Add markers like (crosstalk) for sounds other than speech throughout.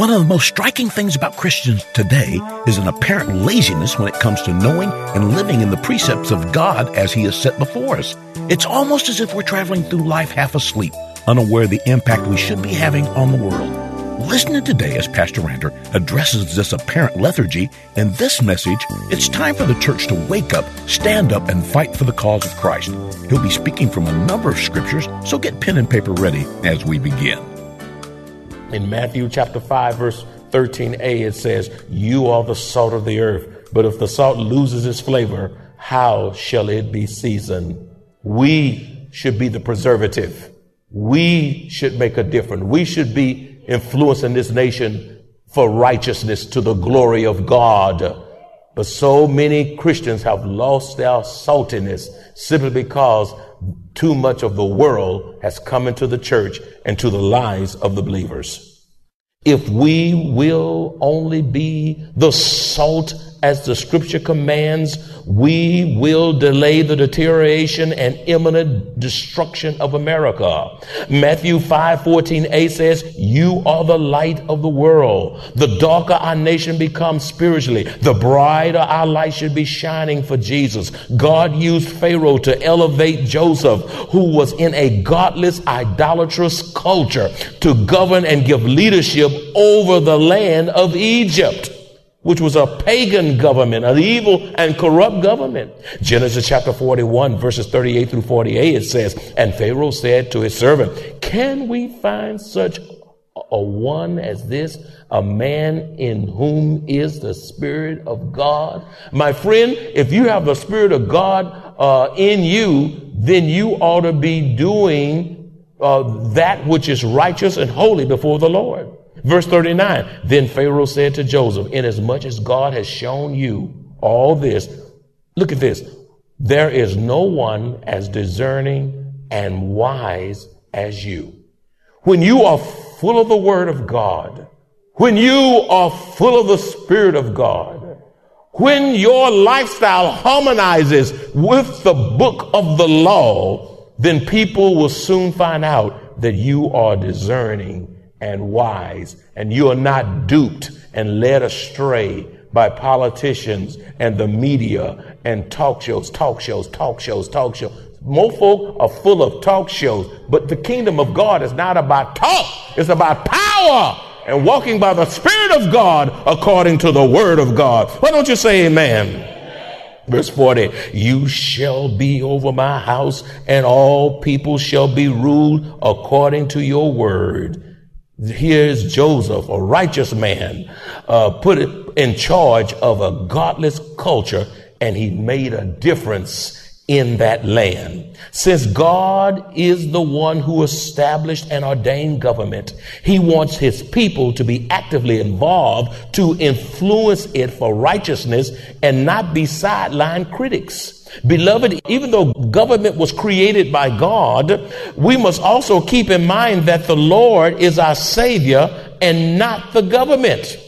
One of the most striking things about Christians today is an apparent laziness when it comes to knowing and living in the precepts of God as He has set before us. It's almost as if we're traveling through life half asleep, unaware of the impact we should be having on the world. Listen today as Pastor Rander addresses this apparent lethargy. In this message, it's time for the church to wake up, stand up, and fight for the cause of Christ. He'll be speaking from a number of scriptures, so get pen and paper ready as we begin. In Matthew chapter 5, verse 13a, it says, You are the salt of the earth, but if the salt loses its flavor, how shall it be seasoned? We should be the preservative. We should make a difference. We should be influencing this nation for righteousness to the glory of God. But so many Christians have lost their saltiness simply because too much of the world has come into the church and to the lives of the believers. If we will only be the salt as the scripture commands, we will delay the deterioration and imminent destruction of America. Matthew 5 14a says, You are the light of the world. The darker our nation becomes spiritually, the brighter our light should be shining for Jesus. God used Pharaoh to elevate Joseph, who was in a godless, idolatrous culture, to govern and give leadership over the land of Egypt which was a pagan government, an evil and corrupt government. Genesis chapter 41, verses 38 through 48, it says, And Pharaoh said to his servant, Can we find such a one as this, a man in whom is the Spirit of God? My friend, if you have the Spirit of God uh, in you, then you ought to be doing uh, that which is righteous and holy before the Lord. Verse 39 Then Pharaoh said to Joseph, Inasmuch as God has shown you all this, look at this. There is no one as discerning and wise as you. When you are full of the Word of God, when you are full of the Spirit of God, when your lifestyle harmonizes with the book of the law, then people will soon find out that you are discerning and wise, and you are not duped and led astray by politicians and the media and talk shows, talk shows, talk shows, talk shows. Most folk are full of talk shows, but the kingdom of God is not about talk, it's about power and walking by the Spirit of God according to the Word of God. Why don't you say amen? Verse 40, you shall be over my house and all people shall be ruled according to your word. Here's Joseph, a righteous man, uh, put in charge of a godless culture, and he made a difference in that land. Since God is the one who established and ordained government, he wants his people to be actively involved to influence it for righteousness and not be sideline critics. Beloved, even though government was created by God, we must also keep in mind that the Lord is our Savior and not the government.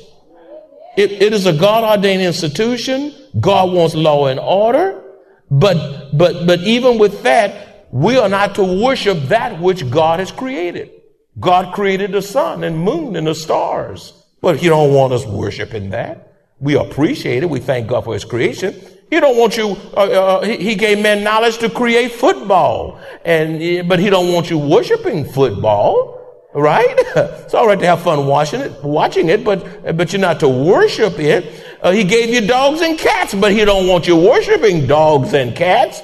it, it is a God ordained institution. God wants law and order. But, but, but even with that, we are not to worship that which God has created. God created the sun and moon and the stars. But He don't want us worshiping that. We appreciate it. We thank God for His creation. He don't want you. Uh, uh, he, he, gave men knowledge to create football, and but he don't want you worshiping football, right? (laughs) it's all right to have fun watching it, watching it, but but you're not to worship it. Uh, he gave you dogs and cats, but he don't want you worshiping dogs and cats.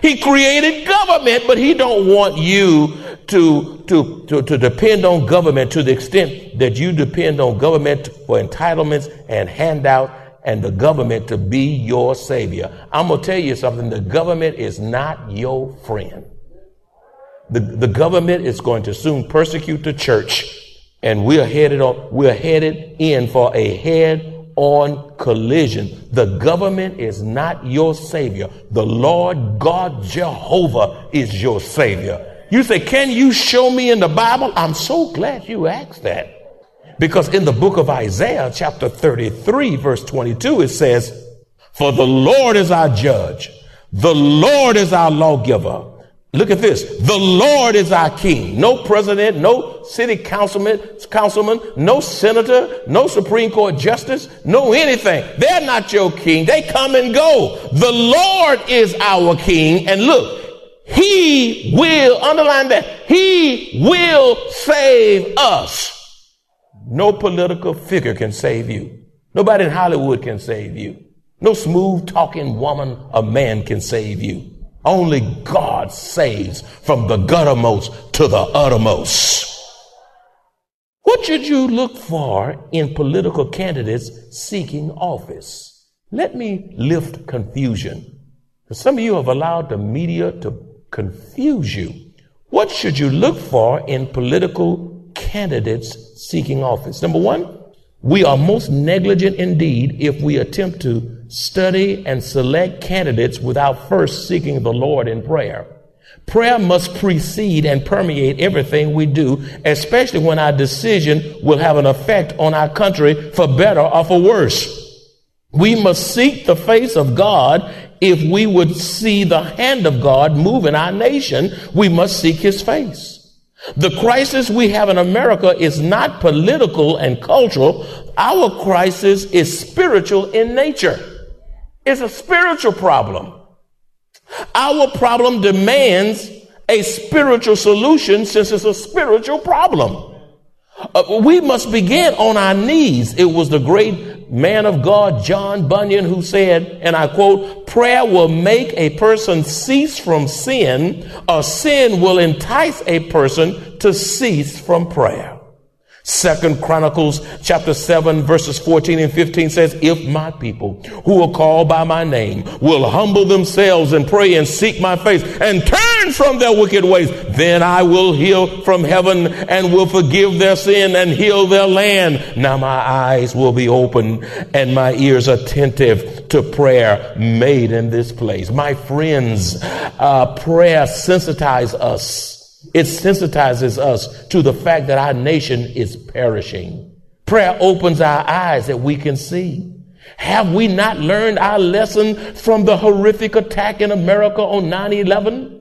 He created government, but he don't want you to, to, to, to depend on government to the extent that you depend on government for entitlements and handout and the government to be your savior. I'm going to tell you something. The government is not your friend. The, the government is going to soon persecute the church and we're headed on, we're headed in for a head on collision. The government is not your savior. The Lord God Jehovah is your savior. You say, can you show me in the Bible? I'm so glad you asked that. Because in the book of Isaiah, chapter 33, verse 22, it says, For the Lord is our judge, the Lord is our lawgiver. Look at this. The Lord is our king. No president, no city councilman, councilman, no senator, no Supreme Court justice, no anything. They're not your king. They come and go. The Lord is our king. And look, he will, underline that, he will save us. No political figure can save you. Nobody in Hollywood can save you. No smooth talking woman or man can save you. Only God saves from the guttermost to the uttermost. What should you look for in political candidates seeking office? Let me lift confusion. Some of you have allowed the media to confuse you. What should you look for in political candidates seeking office? Number one, we are most negligent indeed if we attempt to study and select candidates without first seeking the Lord in prayer. Prayer must precede and permeate everything we do, especially when our decision will have an effect on our country for better or for worse. We must seek the face of God if we would see the hand of God move in our nation. We must seek his face. The crisis we have in America is not political and cultural. Our crisis is spiritual in nature. It's a spiritual problem. Our problem demands a spiritual solution since it's a spiritual problem. Uh, we must begin on our knees. It was the great man of God, John Bunyan, who said, and I quote, prayer will make a person cease from sin, or sin will entice a person to cease from prayer. Second Chronicles chapter 7 verses 14 and 15 says, If my people who are called by my name will humble themselves and pray and seek my face and turn from their wicked ways, then I will heal from heaven and will forgive their sin and heal their land. Now my eyes will be open and my ears attentive to prayer made in this place. My friends, uh, prayer sensitizes us it sensitizes us to the fact that our nation is perishing. Prayer opens our eyes that we can see. Have we not learned our lesson from the horrific attack in America on 9 11?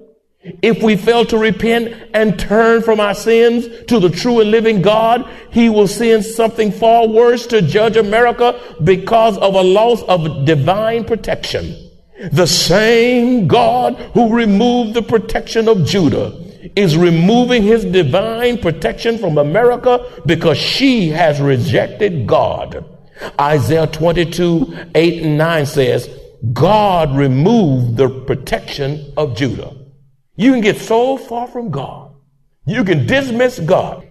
If we fail to repent and turn from our sins to the true and living God, He will send something far worse to judge America because of a loss of divine protection. The same God who removed the protection of Judah is removing his divine protection from America because she has rejected God. Isaiah 22, 8 and 9 says, God removed the protection of Judah. You can get so far from God. You can dismiss God.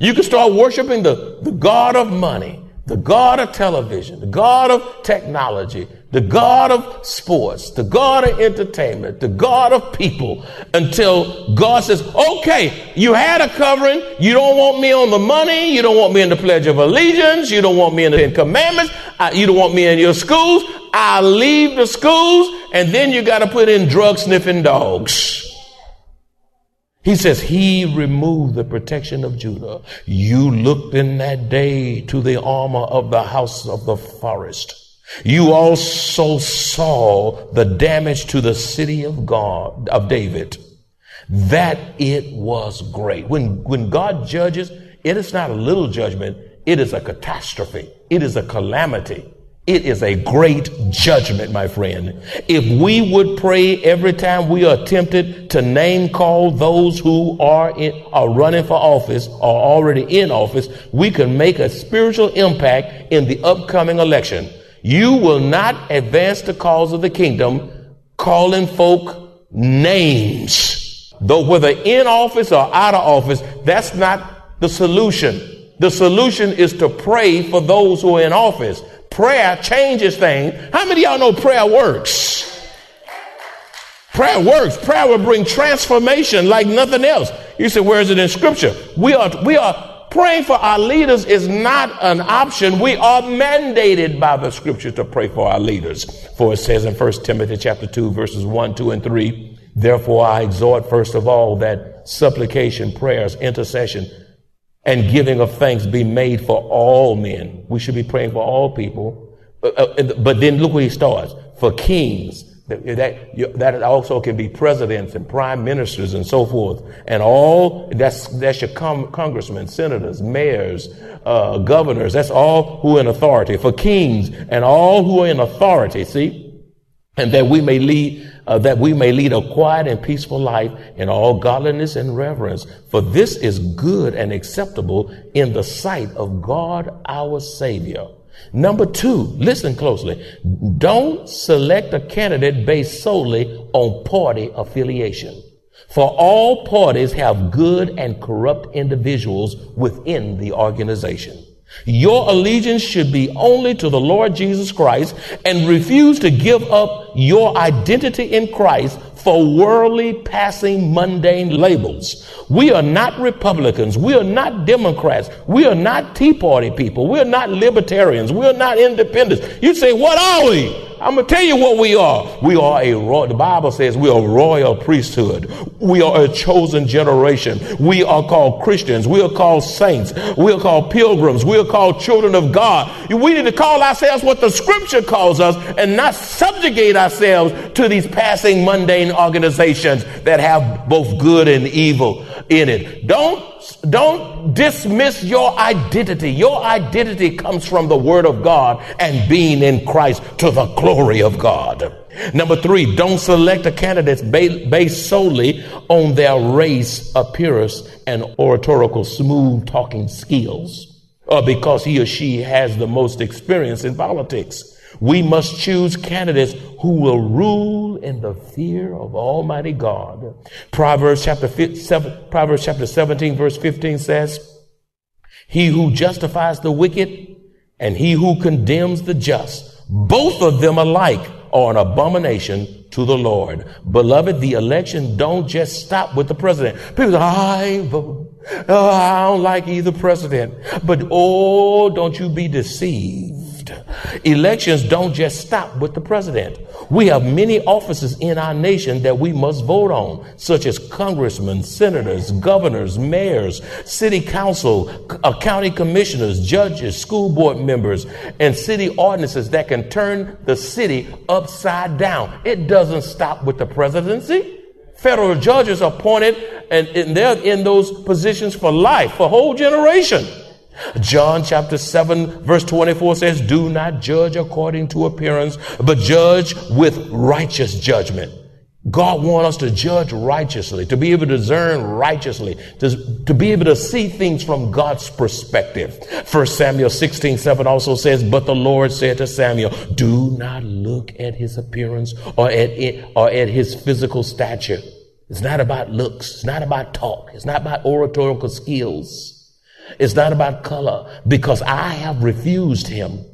You can start worshiping the, the God of money, the God of television, the God of technology, the God of sports, the God of entertainment, the God of people, until God says, okay, you had a covering. You don't want me on the money. You don't want me in the Pledge of Allegiance. You don't want me in the Ten Commandments. you don't want me in your schools. I'll leave the schools. And then you got to put in drug sniffing dogs. He says, He removed the protection of Judah. You looked in that day to the armor of the house of the forest. You also saw the damage to the city of God, of David, that it was great. When, when God judges, it is not a little judgment. It is a catastrophe. It is a calamity. It is a great judgment, my friend. If we would pray every time we are tempted to name call those who are in, are running for office or already in office, we can make a spiritual impact in the upcoming election. You will not advance the cause of the kingdom calling folk names. Though whether in office or out of office, that's not the solution. The solution is to pray for those who are in office. Prayer changes things. How many of y'all know prayer works? Prayer works. Prayer will bring transformation like nothing else. You say, where is it in scripture? We are, we are praying for our leaders is not an option. We are mandated by the scripture to pray for our leaders. For it says in 1 Timothy chapter 2, verses 1, 2, and 3, Therefore I exhort first of all that supplication, prayers, intercession, and giving of thanks be made for all men. We should be praying for all people. Uh, uh, but then look where he starts. For kings, that, that also can be presidents and prime ministers and so forth. And all, that's, that should come congressmen, senators, mayors, uh, governors. That's all who are in authority. For kings and all who are in authority, see? And that we may lead, uh, that we may lead a quiet and peaceful life in all godliness and reverence. For this is good and acceptable in the sight of God our Savior Number two, listen closely. Don't select a candidate based solely on party affiliation. For all parties have good and corrupt individuals within the organization. Your allegiance should be only to the Lord Jesus Christ and refuse to give up your identity in Christ for worldly, passing, mundane labels. We are not Republicans. We are not Democrats. We are not Tea Party people. We are not libertarians. We are not independents. You say, what are we? I'm going to tell you what we are. We are a royal, the Bible says we are a royal priesthood. We are a chosen generation. We are called Christians. We are called saints. We are called pilgrims. We are called children of God. We need to call ourselves what the scripture calls us and not subjugate ourselves to these passing mundane organizations that have both good and evil in it. Don't don't dismiss your identity. Your identity comes from the word of God and being in Christ to the glory of God. Number three, don't select a candidate based solely on their race, appearance, and oratorical smooth talking skills, or because he or she has the most experience in politics. We must choose candidates who will rule in the fear of Almighty God. Proverbs chapter, 7, Proverbs chapter 17 verse 15 says, He who justifies the wicked and he who condemns the just, both of them alike are an abomination to the Lord. Beloved, the election don't just stop with the president. People say, I vote. Oh, I don't like either president. But oh, don't you be deceived Elections don't just stop with the president. We have many offices in our nation that we must vote on, such as congressmen, senators, governors, mayors, city council, uh, county commissioners, judges, school board members, and city ordinances that can turn the city upside down. It doesn't stop with the presidency. Federal judges are appointed and, and they're in those positions for life, for whole generation. John chapter 7 verse 24 says, Do not judge according to appearance, but judge with righteous judgment. God wants us to judge righteously, to be able to discern righteously, to, to be able to see things from God's perspective. First Samuel 16, 7 also says, But the Lord said to Samuel, Do not look at his appearance or at it, or at his physical stature. It's not about looks. It's not about talk. It's not about oratorical skills. It's not about color because I have refused him.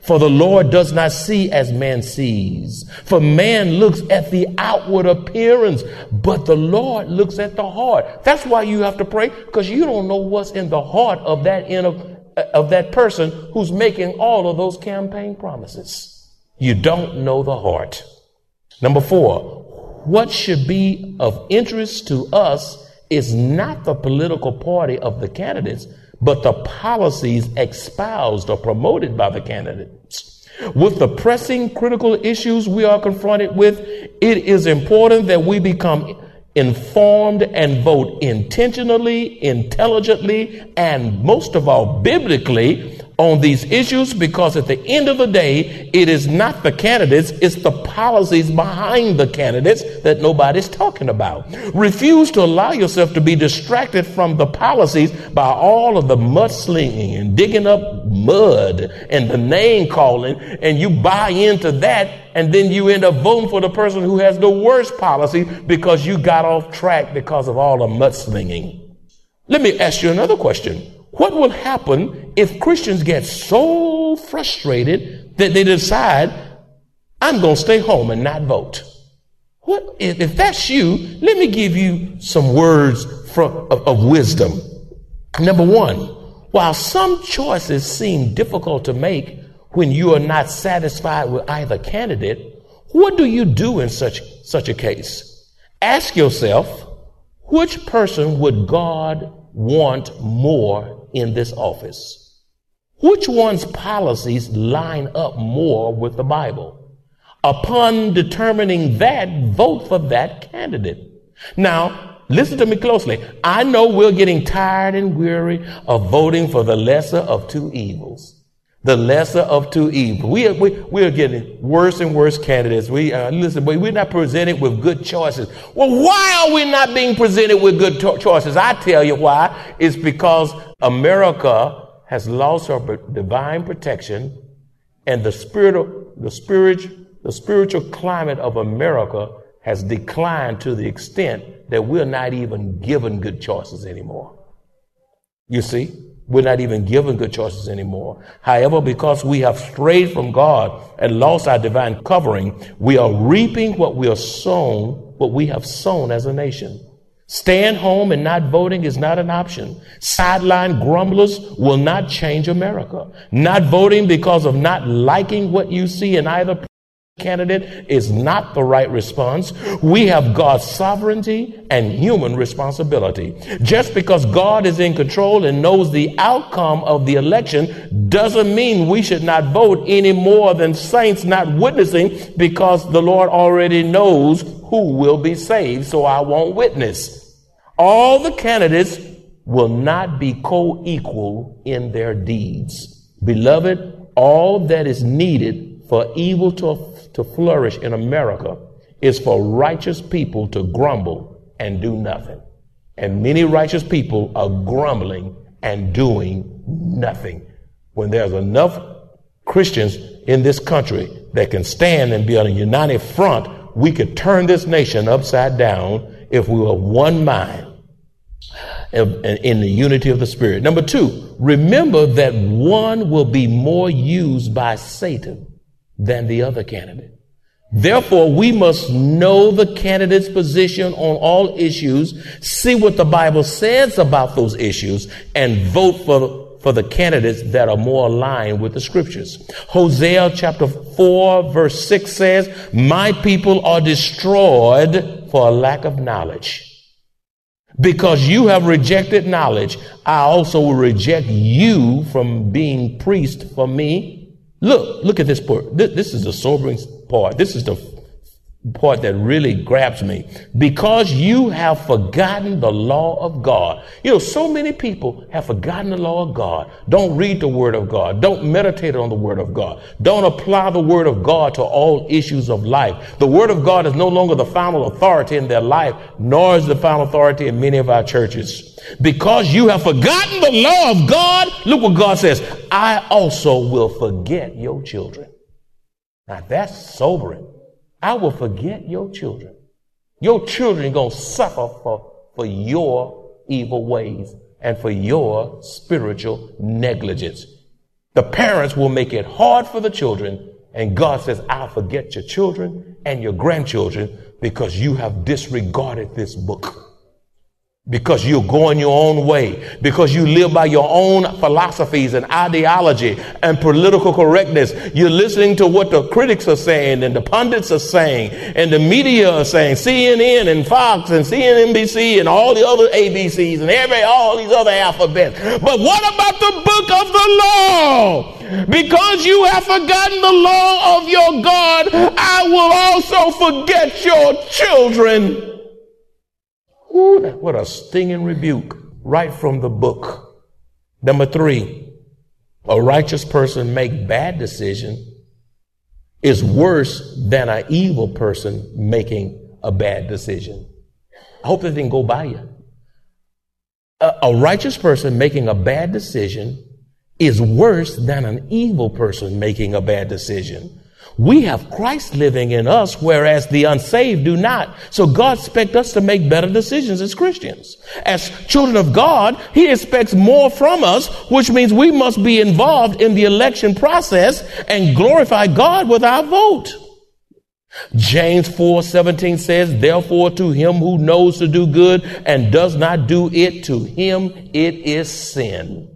For the Lord does not see as man sees. For man looks at the outward appearance, but the Lord looks at the heart. That's why you have to pray because you don't know what's in the heart of that inner, of that person who's making all of those campaign promises. You don't know the heart. Number four, what should be of interest to us is not the political party of the candidates, but the policies espoused or promoted by the candidates. With the pressing critical issues we are confronted with, it is important that we become informed and vote intentionally, intelligently, and most of all, biblically on these issues because at the end of the day, it is not the candidates, it's the policies behind the candidates that nobody's talking about. Refuse to allow yourself to be distracted from the policies by all of the mudslinging and digging up mud and the name calling, and you buy into that, and then you end up voting for the person who has the worst policy because you got off track because of all the mudslinging. Let me ask you another question. What will happen if Christians get so frustrated that they decide, I'm going to stay home and not vote. What, if that's you, let me give you some words of, of wisdom. Number one, while some choices seem difficult to make when you are not satisfied with either candidate, what do you do in such, such a case? Ask yourself, which person would God want more in this office? Which one's policies line up more with the Bible? Upon determining that, vote for that candidate. Now, listen to me closely. I know we're getting tired and weary of voting for the lesser of two evils. The lesser of two evils. We are, we, we are getting worse and worse candidates. We uh, listen, but we're not presented with good choices. Well, why are we not being presented with good to- choices? I tell you why. It's because America has lost her divine protection, and the spirit, of, the spirit the spiritual climate of America has declined to the extent that we're not even given good choices anymore. You see, we're not even given good choices anymore. However, because we have strayed from God and lost our divine covering, we are reaping what we are sown, what we have sown as a nation. Staying home and not voting is not an option. Sideline grumblers will not change America. Not voting because of not liking what you see in either candidate is not the right response. We have God's sovereignty and human responsibility. Just because God is in control and knows the outcome of the election doesn't mean we should not vote any more than saints not witnessing because the Lord already knows who will be saved, so I won't witness. All the candidates will not be co equal in their deeds. Beloved, all that is needed for evil to to flourish in America is for righteous people to grumble and do nothing. And many righteous people are grumbling and doing nothing. When there's enough Christians in this country that can stand and be on a united front, we could turn this nation upside down if we were one mind in the unity of the Spirit. Number two, remember that one will be more used by Satan than the other candidate. Therefore, we must know the candidate's position on all issues, see what the Bible says about those issues, and vote for, for the candidates that are more aligned with the scriptures. Hosea chapter 4 verse 6 says, My people are destroyed for a lack of knowledge. Because you have rejected knowledge, I also will reject you from being priest for me Look, look at this part. This is the sobering part. This is the part that really grabs me because you have forgotten the law of God. You know, so many people have forgotten the law of God. Don't read the word of God. Don't meditate on the word of God. Don't apply the word of God to all issues of life. The word of God is no longer the final authority in their life, nor is the final authority in many of our churches. Because you have forgotten the law of God, look what God says. I also will forget your children. Now that's sobering. I will forget your children. Your children are going to suffer for, for your evil ways and for your spiritual negligence. The parents will make it hard for the children, and God says, I'll forget your children and your grandchildren because you have disregarded this book because you're going your own way, because you live by your own philosophies and ideology and political correctness. You're listening to what the critics are saying and the pundits are saying and the media are saying, CNN and Fox and CNNBC and all the other ABCs and every, all these other alphabets. But what about the book of the law? Because you have forgotten the law of your God, I will also forget your children. Ooh, what a stinging rebuke right from the book. Number three, a righteous person make bad decision is worse than an evil person making a bad decision. I hope that didn't go by you. A, a righteous person making a bad decision is worse than an evil person making a bad decision. We have Christ living in us, whereas the unsaved do not. So God expects us to make better decisions as Christians. As children of God, He expects more from us, which means we must be involved in the election process and glorify God with our vote. James 4 17 says, Therefore, to him who knows to do good and does not do it, to him it is sin.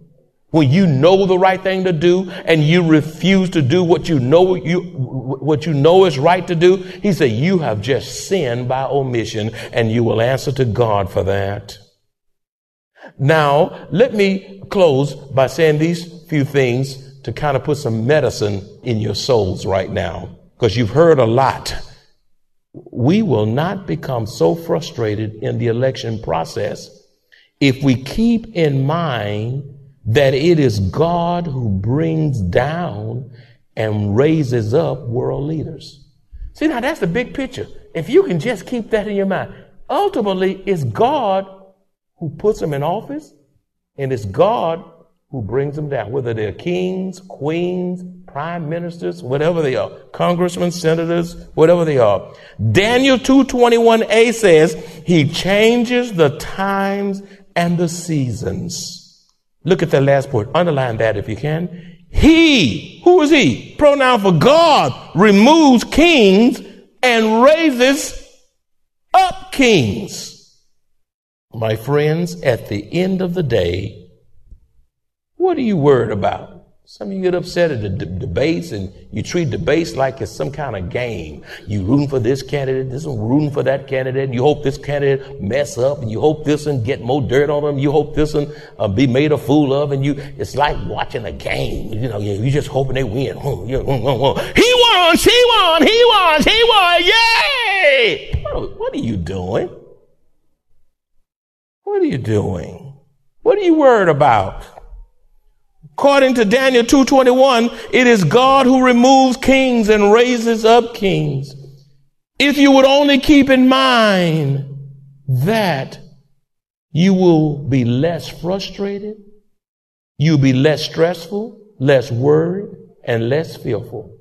When you know the right thing to do and you refuse to do what you know you what you know is right to do, he said you have just sinned by omission and you will answer to God for that. Now, let me close by saying these few things to kind of put some medicine in your souls right now because you've heard a lot. We will not become so frustrated in the election process if we keep in mind that it is God who brings down and raises up world leaders. See, now that's the big picture. If you can just keep that in your mind, ultimately, it's God who puts them in office, and it's God who brings them down, whether they're kings, queens, prime ministers, whatever they are, congressmen, senators, whatever they are. Daniel 221a says he changes the times and the seasons. Look at that last part. Underline that if you can. He, who is he? Pronoun for God removes kings and raises up kings. My friends, at the end of the day, what are you worried about? Some of you get upset at the d- debates and you treat debates like it's some kind of game. You rooting for this candidate, this one rooting for that candidate. You hope this candidate mess up and you hope this one get more dirt on them. You hope this one uh, be made a fool of and you, it's like watching a game. You know, you just hoping they win. Hmm, hmm, hmm, he won, she won, he won, he won, yay! What are you doing? What are you doing? What are you worried about? According to Daniel 2:21, it is God who removes kings and raises up kings. If you would only keep in mind that you will be less frustrated, you'll be less stressful, less worried, and less fearful.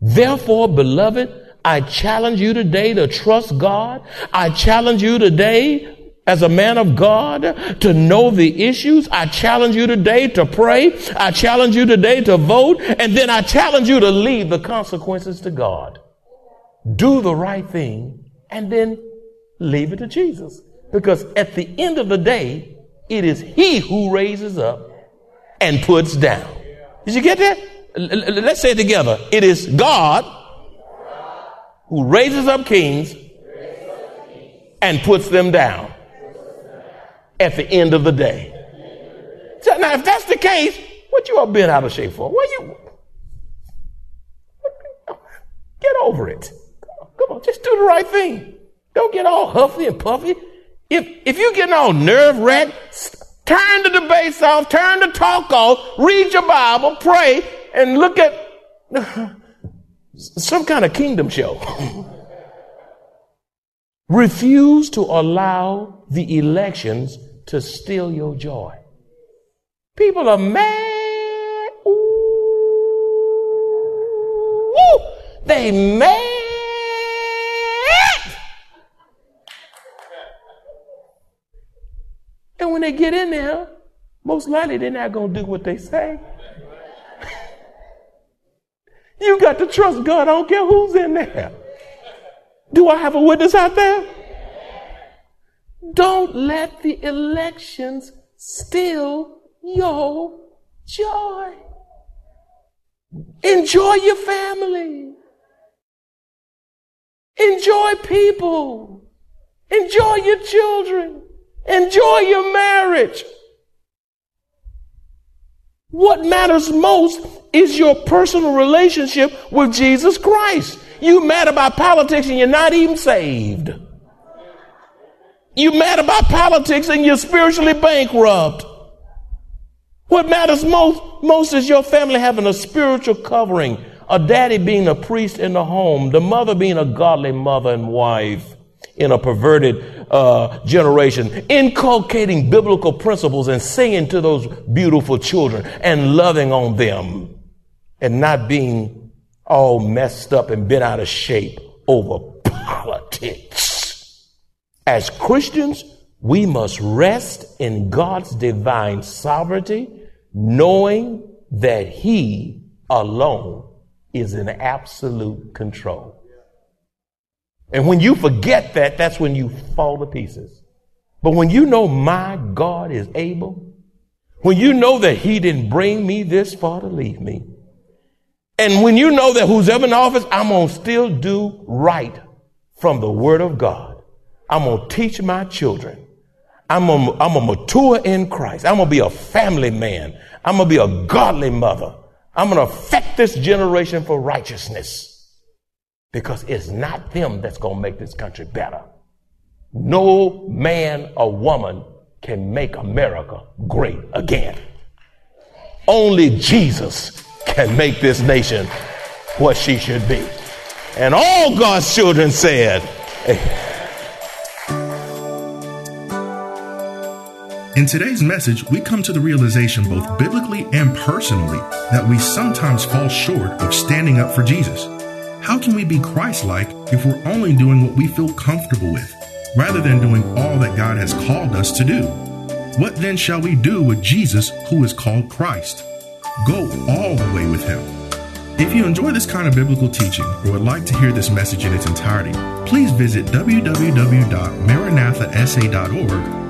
Therefore, beloved, I challenge you today to trust God. I challenge you today as a man of God to know the issues. I challenge you today to pray. I challenge you today to vote. And then I challenge you to leave the consequences to God. Do the right thing and then leave it to Jesus. Because at the end of the day, it is He who raises up and puts down. Did you get that? Let's say it together. It is God who raises up kings and puts them down at the end of the day. So now, if that's the case, what you all been out of shape for? What you? Get over it. Come on, just do the right thing. Don't get all huffy and puffy. If if you're getting all nerve wracked, turn the debates off, turn the talk off, read your Bible, pray, and look at (sighs) some kind of kingdom show. (laughs) Refuse to allow the elections to steal your joy. People are mad. Ooh, they mad. And when they get in there, most likely they're not going to do what they say. (laughs) you got to trust God. I don't care who's in there. Do I have a witness out there? Don't let the elections steal your joy. Enjoy your family. Enjoy people. Enjoy your children. Enjoy your marriage. What matters most is your personal relationship with Jesus Christ. You mad about politics and you're not even saved. You mad about politics and you're spiritually bankrupt. What matters most, most is your family having a spiritual covering, a daddy being a priest in the home, the mother being a godly mother and wife in a perverted uh, generation, inculcating biblical principles and singing to those beautiful children and loving on them and not being all messed up and bent out of shape over politics. As Christians, we must rest in God's divine sovereignty, knowing that He alone is in absolute control. And when you forget that, that's when you fall to pieces. But when you know my God is able, when you know that He didn't bring me this far to leave me, and when you know that who's ever in office, I'm going to still do right from the Word of God. I'm going to teach my children. I'm to, I'm to mature in Christ. I'm going to be a family man. I'm going to be a godly mother. I'm going to affect this generation for righteousness because it's not them that's going to make this country better. No man or woman can make America great again. Only Jesus can make this nation what she should be. And all God's children said, In today's message, we come to the realization, both biblically and personally, that we sometimes fall short of standing up for Jesus. How can we be Christ like if we're only doing what we feel comfortable with, rather than doing all that God has called us to do? What then shall we do with Jesus, who is called Christ? Go all the way with him. If you enjoy this kind of biblical teaching or would like to hear this message in its entirety, please visit www.maranathasa.org,